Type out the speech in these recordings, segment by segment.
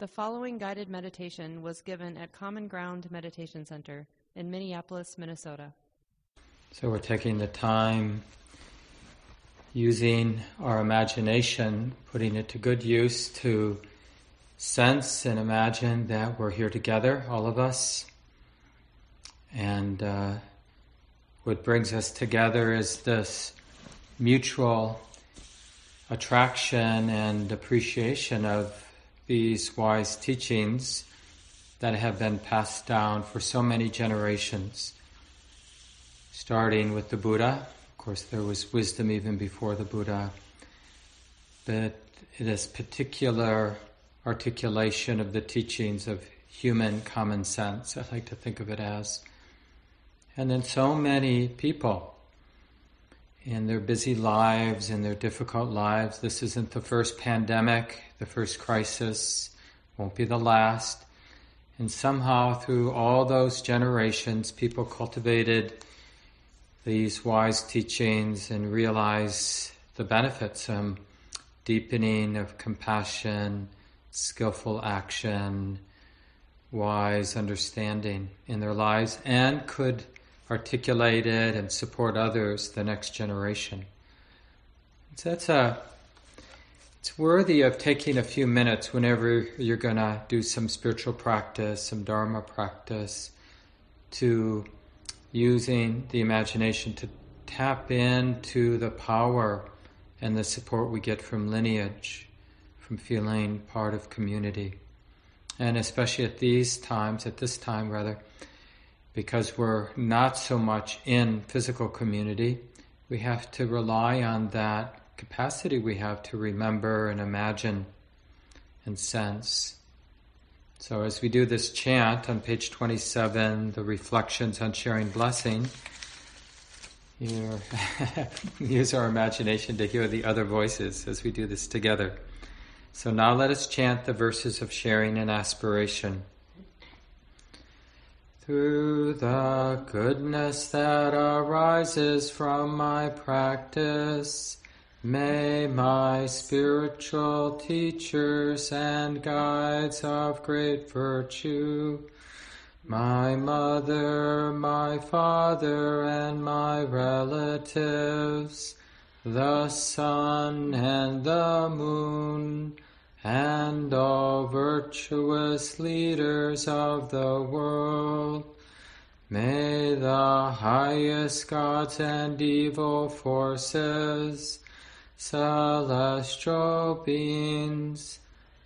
The following guided meditation was given at Common Ground Meditation Center in Minneapolis, Minnesota. So we're taking the time using our imagination, putting it to good use to sense and imagine that we're here together, all of us. And uh, what brings us together is this mutual attraction and appreciation of these wise teachings that have been passed down for so many generations. Starting with the Buddha, of course, there was wisdom even before the Buddha, but this particular articulation of the teachings of human common sense, I like to think of it as. And then so many people in their busy lives, in their difficult lives. This isn't the first pandemic, the first crisis, won't be the last. And somehow, through all those generations, people cultivated these wise teachings and realized the benefits of deepening of compassion, skillful action, wise understanding in their lives, and could articulate it and support others, the next generation. So that's a it's worthy of taking a few minutes whenever you're going to do some spiritual practice, some Dharma practice, to using the imagination to tap into the power and the support we get from lineage, from feeling part of community. And especially at these times, at this time rather, because we're not so much in physical community, we have to rely on that capacity we have to remember and imagine and sense. So, as we do this chant on page 27, the reflections on sharing blessing, use our imagination to hear the other voices as we do this together. So, now let us chant the verses of sharing and aspiration. Through the goodness that arises from my practice, may my spiritual teachers and guides of great virtue, my mother, my father, and my relatives, the sun and the moon, and all virtuous leaders of the world. May the highest gods and evil forces, celestial beings,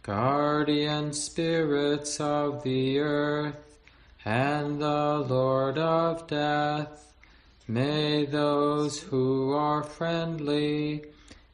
guardian spirits of the earth, and the Lord of death, may those who are friendly,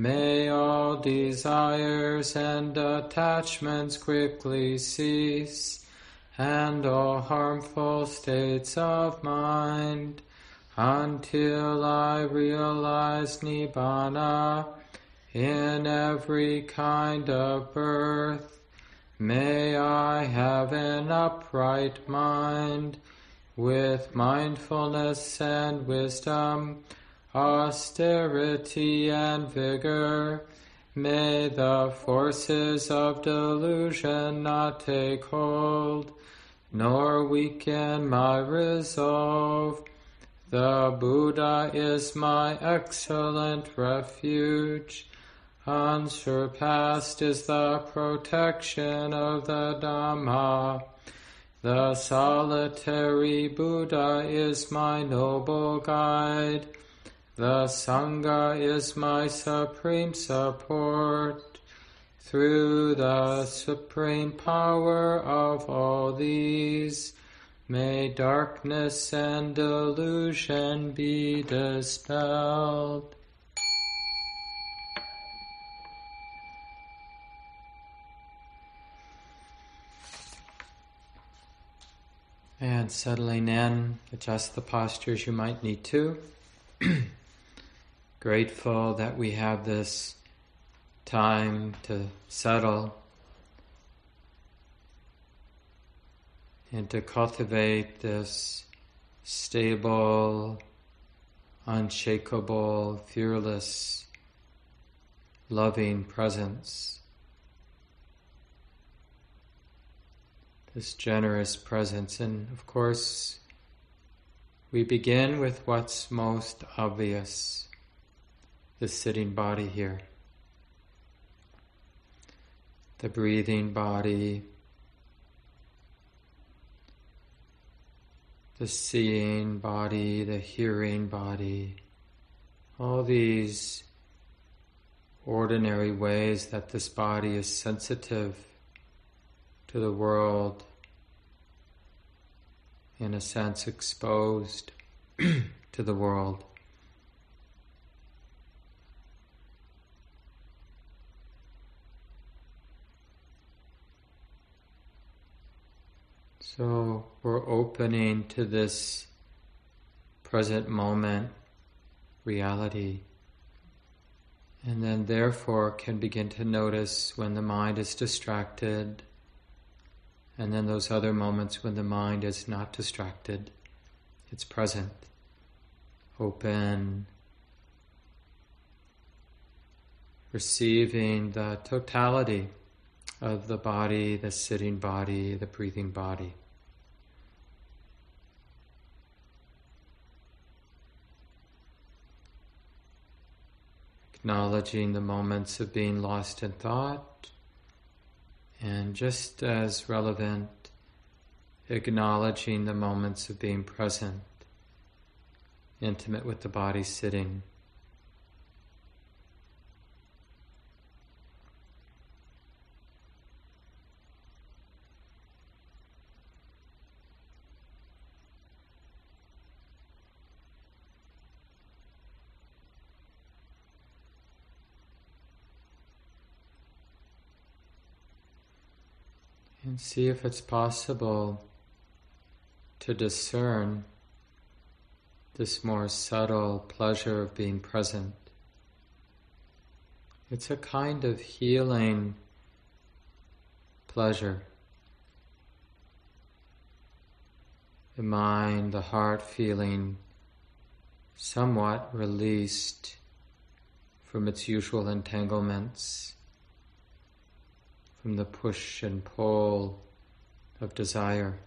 May all desires and attachments quickly cease, and all harmful states of mind, until I realize Nibbana in every kind of birth. May I have an upright mind, with mindfulness and wisdom, austerity and vigor. May the forces of delusion not take hold, nor weaken my resolve. The Buddha is my excellent refuge. Unsurpassed is the protection of the Dhamma. The solitary Buddha is my noble guide. The Sangha is my supreme support. Through the supreme power of all these, may darkness and delusion be dispelled. And settling in, adjust the postures you might need to. Grateful that we have this time to settle and to cultivate this stable, unshakable, fearless, loving presence. This generous presence. And of course, we begin with what's most obvious the sitting body here. The breathing body, the seeing body, the hearing body, all these ordinary ways that this body is sensitive to the world, in a sense exposed to the world. So we're opening to this present moment reality. And then, therefore, can begin to notice when the mind is distracted, and then those other moments when the mind is not distracted, it's present, open, receiving the totality of the body, the sitting body, the breathing body. Acknowledging the moments of being lost in thought, and just as relevant, acknowledging the moments of being present, intimate with the body sitting. And see if it's possible to discern this more subtle pleasure of being present. It's a kind of healing pleasure. The mind, the heart feeling somewhat released from its usual entanglements from the push and pull of desire.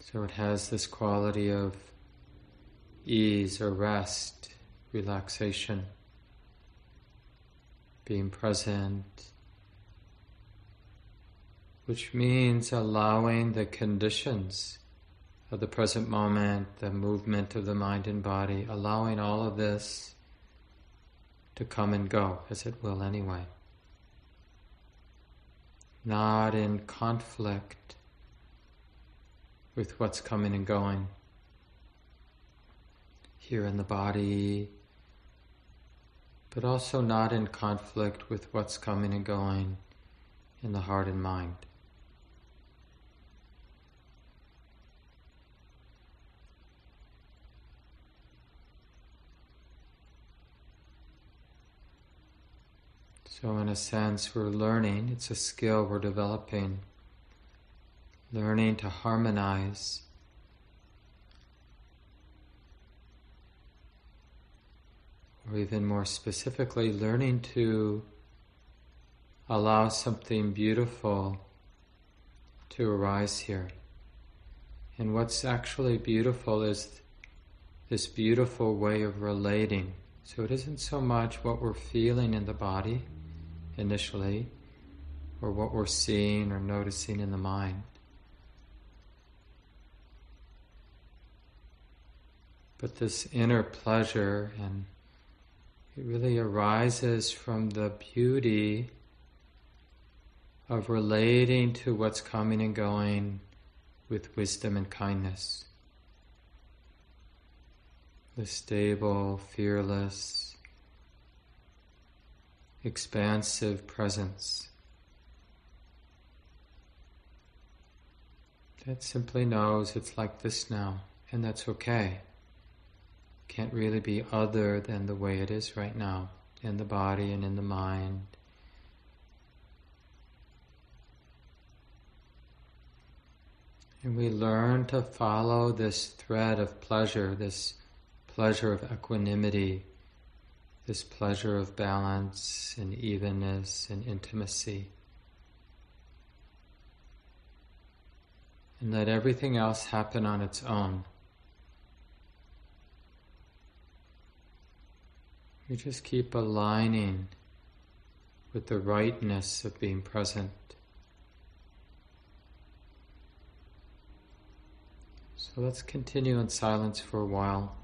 So it has this quality of ease or rest, relaxation, being present, which means allowing the conditions of the present moment, the movement of the mind and body, allowing all of this to come and go, as it will anyway. Not in conflict with what's coming and going here in the body, but also not in conflict with what's coming and going in the heart and mind. So, in a sense, we're learning, it's a skill we're developing, learning to harmonize. Or even more specifically, learning to allow something beautiful to arise here. And what's actually beautiful is this beautiful way of relating. So it isn't so much what we're feeling in the body initially, or what we're seeing or noticing in the mind. But this inner pleasure, and it really arises from the beauty of relating to what's coming and going with wisdom and kindness. The stable, fearless, expansive presence. that simply knows it's like this now, and that's okay. Can't really be other than the way it is right now, in the body and in the mind. And we learn to follow this thread of pleasure, this pleasure of equanimity, this pleasure of balance and evenness and intimacy. And let everything else happen on its own. We just keep aligning with the rightness of being present. So let's continue in silence for a while.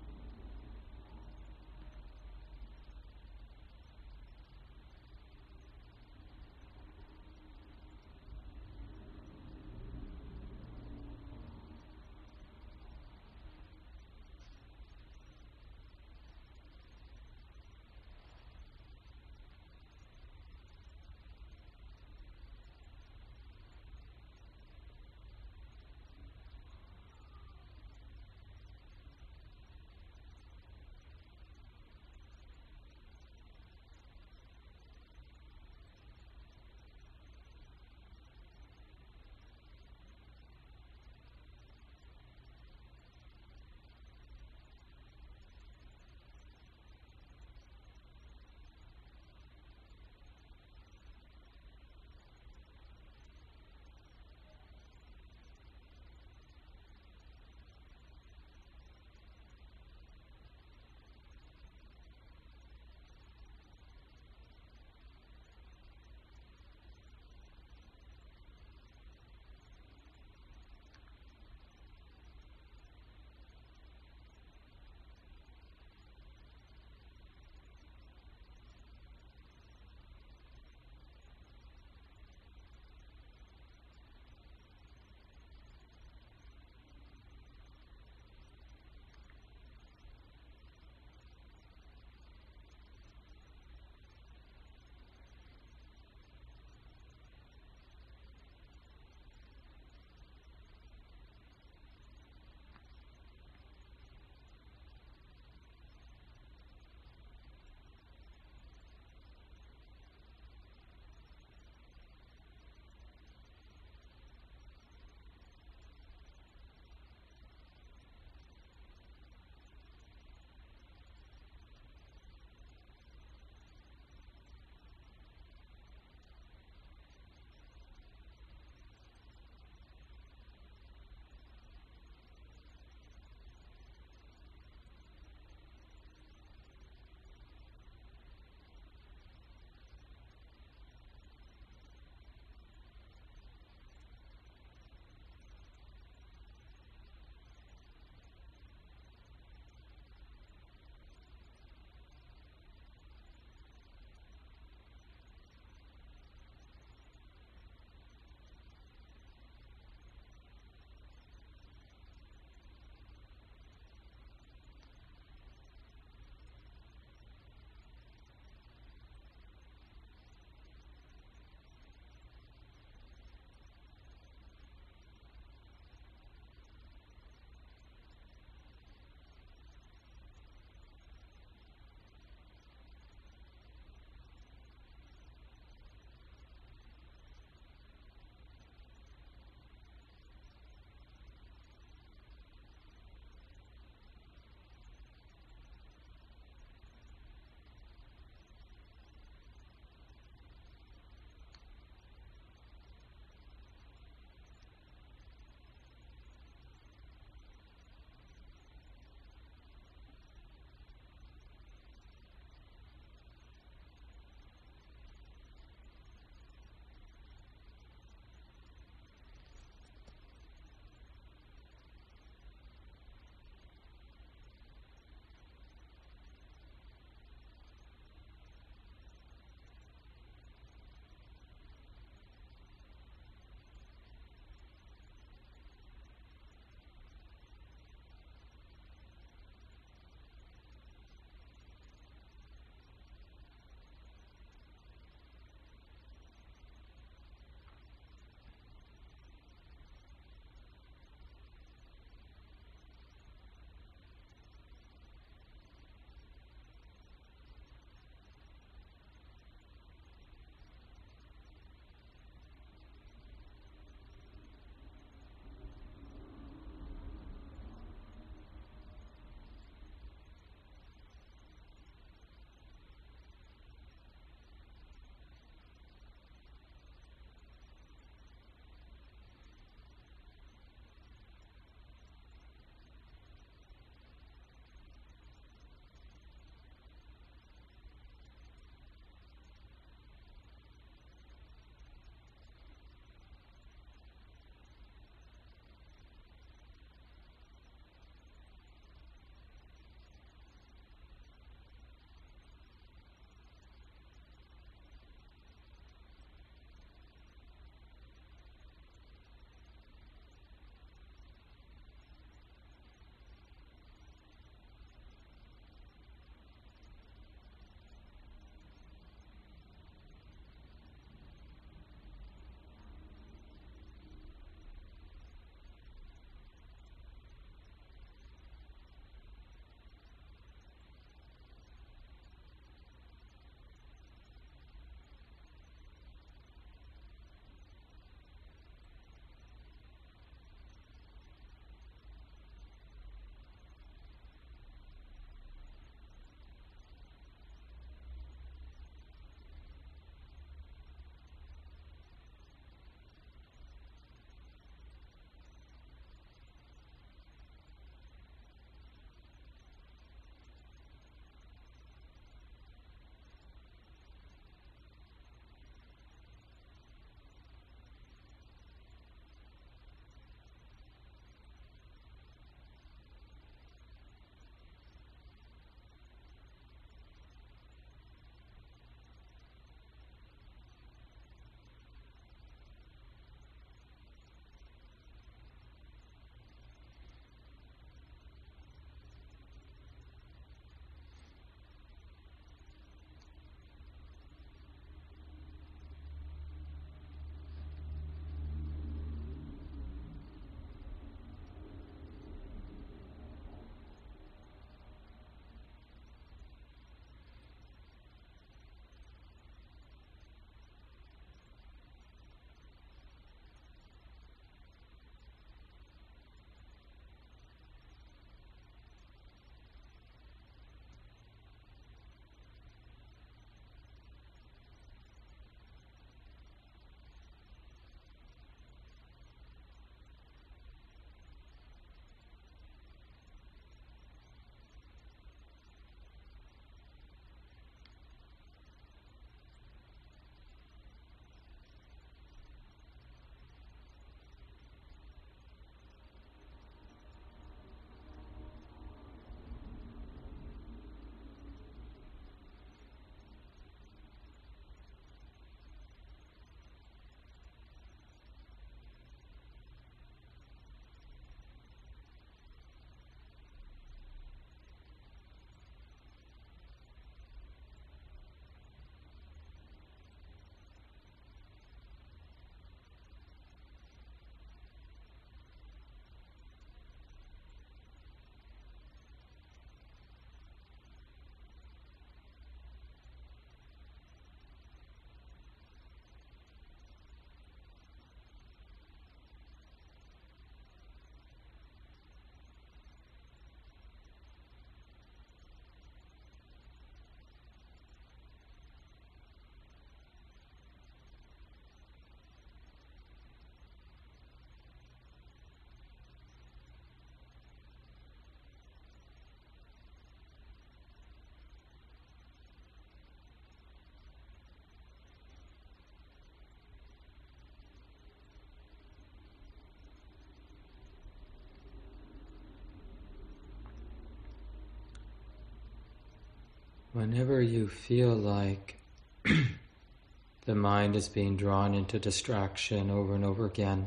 Whenever you feel like the mind is being drawn into distraction over and over again,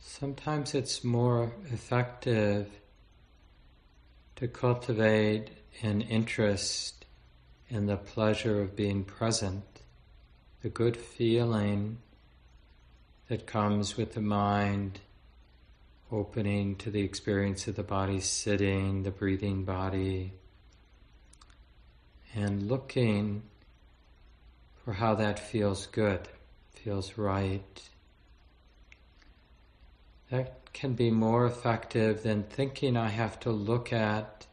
sometimes it's more effective to cultivate an interest in the pleasure of being present, the good feeling that comes with the mind opening to the experience of the body sitting, the breathing body, and looking for how that feels good, feels right. That can be more effective than thinking I have to look at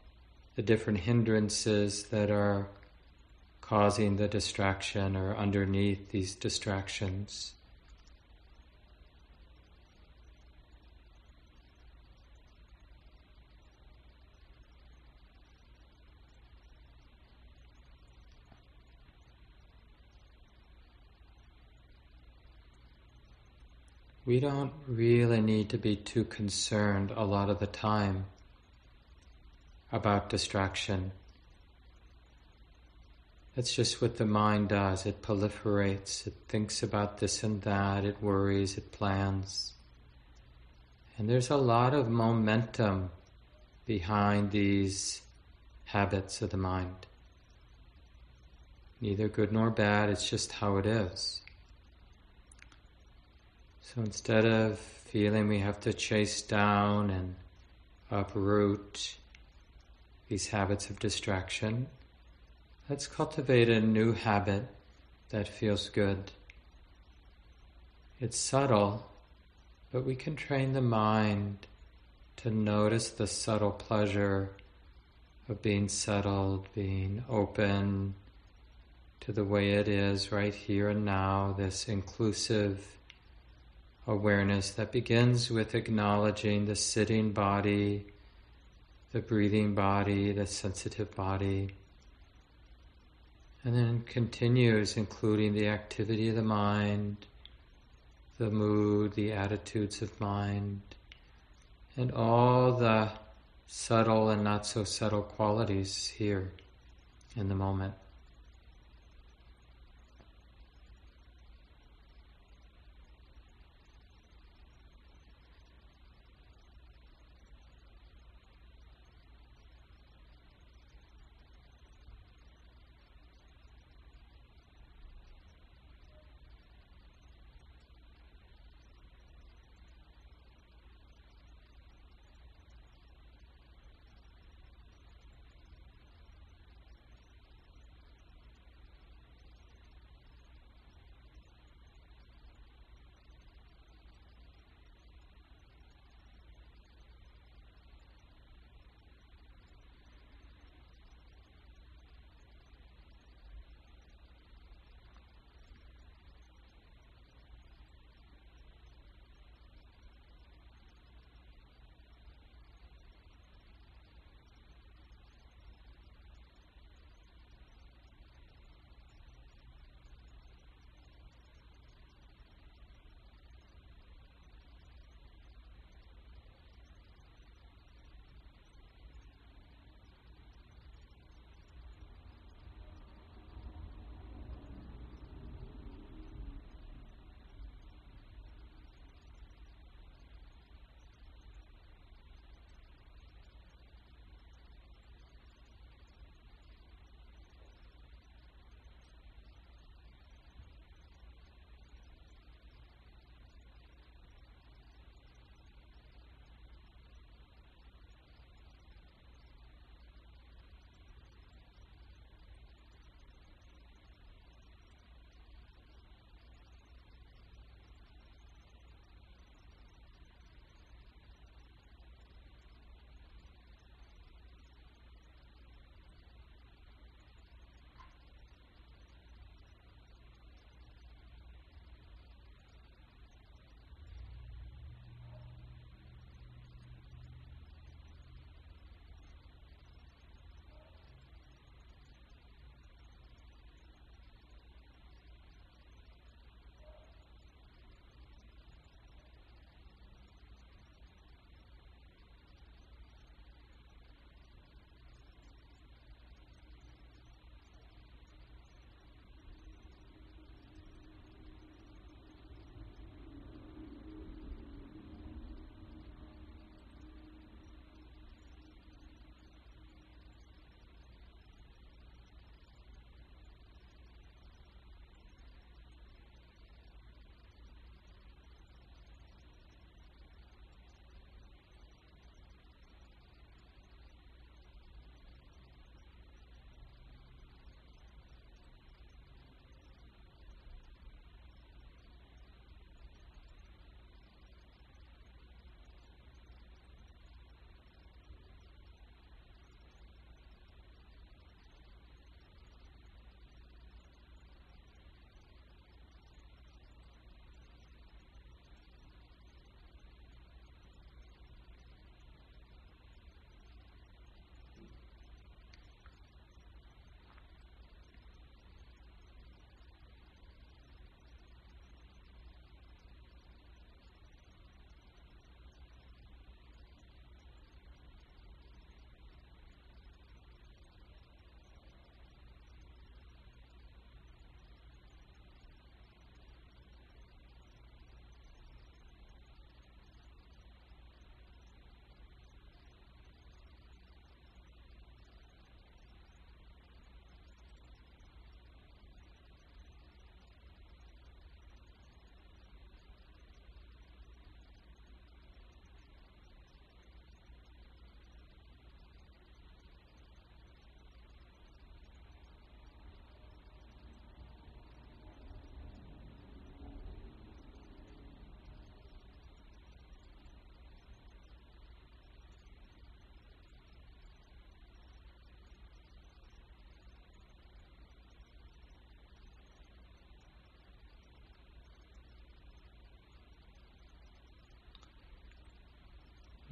the different hindrances that are causing the distraction or underneath these distractions. We don't really need to be too concerned a lot of the time about distraction. That's just what the mind does. It proliferates, it thinks about this and that, it worries, it plans. And there's a lot of momentum behind these habits of the mind. Neither good nor bad, it's just how it is. So instead of feeling we have to chase down and uproot these habits of distraction, let's cultivate a new habit that feels good. It's subtle, but we can train the mind to notice the subtle pleasure of being settled, being open to the way it is right here and now, this inclusive awareness that begins with acknowledging the sitting body, the breathing body, the sensitive body, and then continues including the activity of the mind, the mood, the attitudes of mind, and all the subtle and not so subtle qualities here in the moment.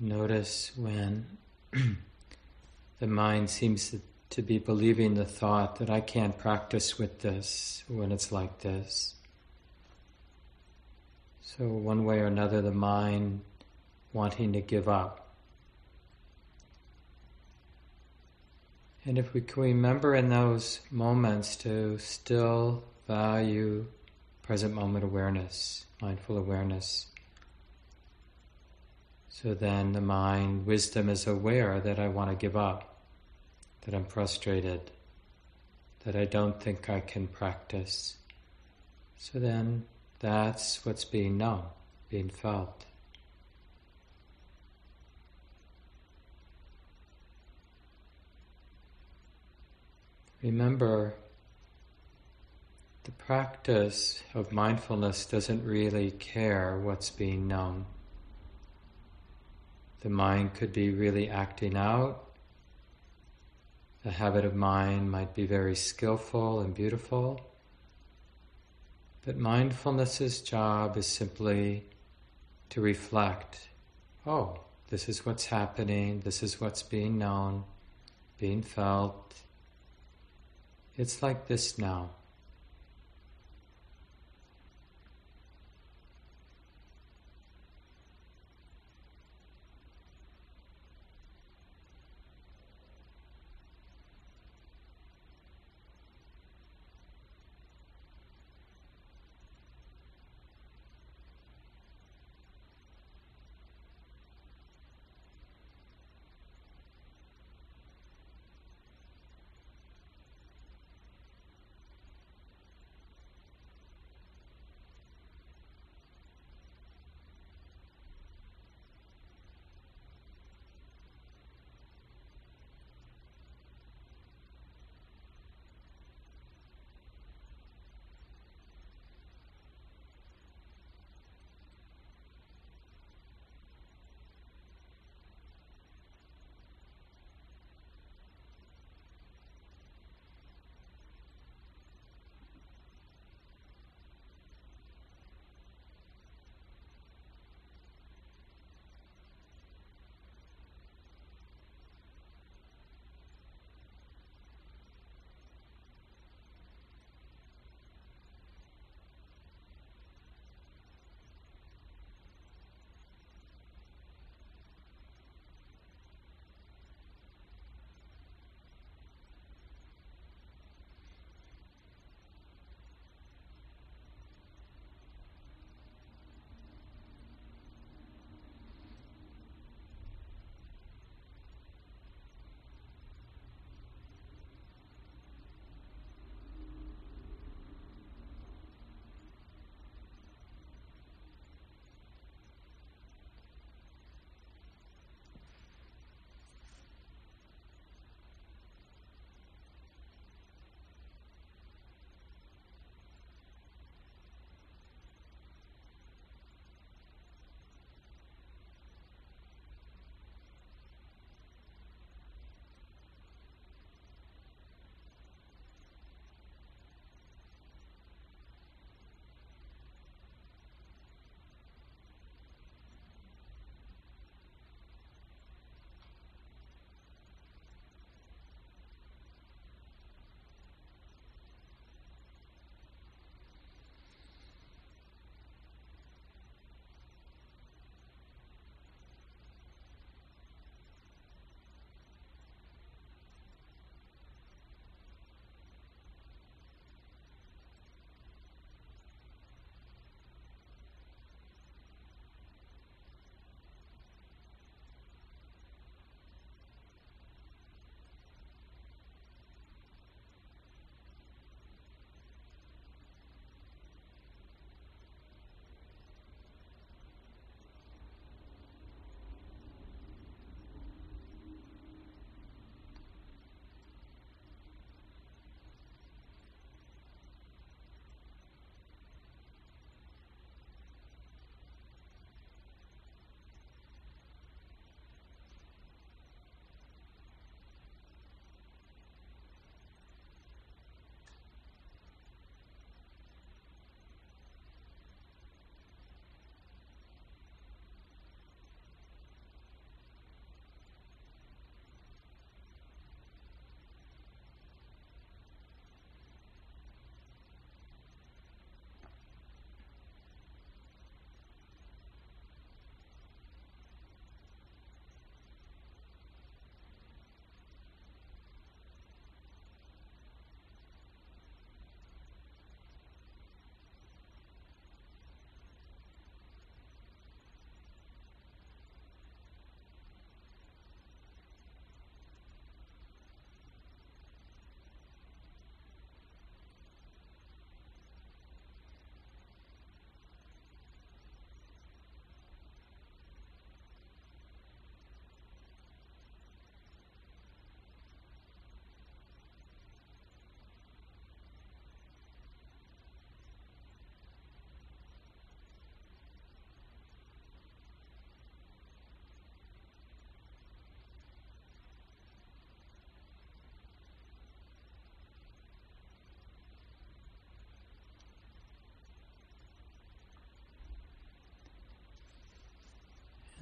Notice when the mind seems to be believing the thought that I can't practice with this when it's like this. So, one way or another, the mind wanting to give up. And if we can remember in those moments to still value present moment awareness, mindful awareness, so then the mind, wisdom is aware that I want to give up, that I'm frustrated, that I don't think I can practice. So then that's what's being known, being felt. Remember, the practice of mindfulness doesn't really care what's being known. The mind could be really acting out. The habit of mind might be very skillful and beautiful. But mindfulness's job is simply to reflect oh, this is what's happening, this is what's being known, being felt. It's like this now.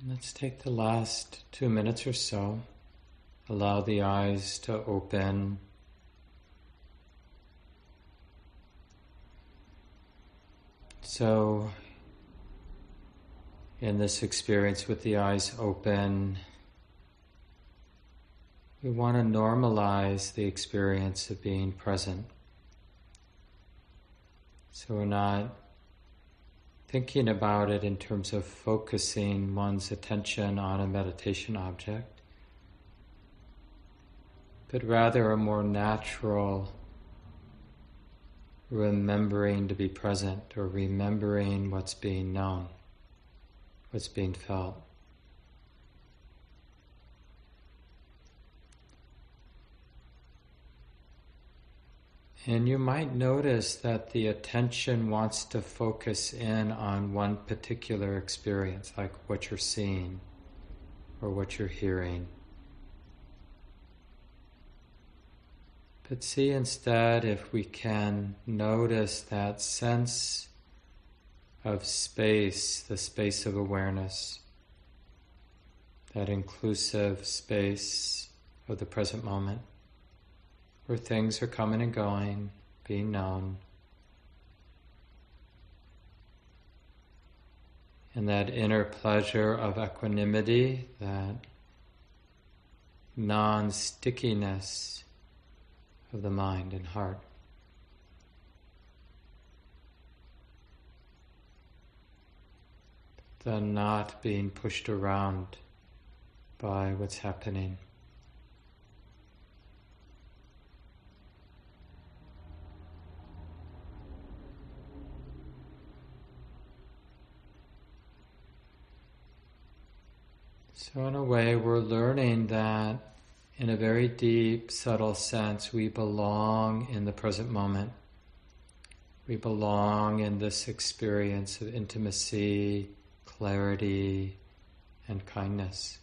Let's take the last two minutes or so. Allow the eyes to open. So, in this experience with the eyes open, we want to normalize the experience of being present. So we're not thinking about it in terms of focusing one's attention on a meditation object, but rather a more natural remembering to be present or remembering what's being known, what's being felt. And you might notice that the attention wants to focus in on one particular experience, like what you're seeing or what you're hearing. But see instead if we can notice that sense of space, the space of awareness, that inclusive space of the present moment where things are coming and going, being known. And that inner pleasure of equanimity, that non stickiness of the mind and heart. The not being pushed around by what's happening. So, in a way, we're learning that in a very deep, subtle sense, we belong in the present moment. We belong in this experience of intimacy, clarity, and kindness.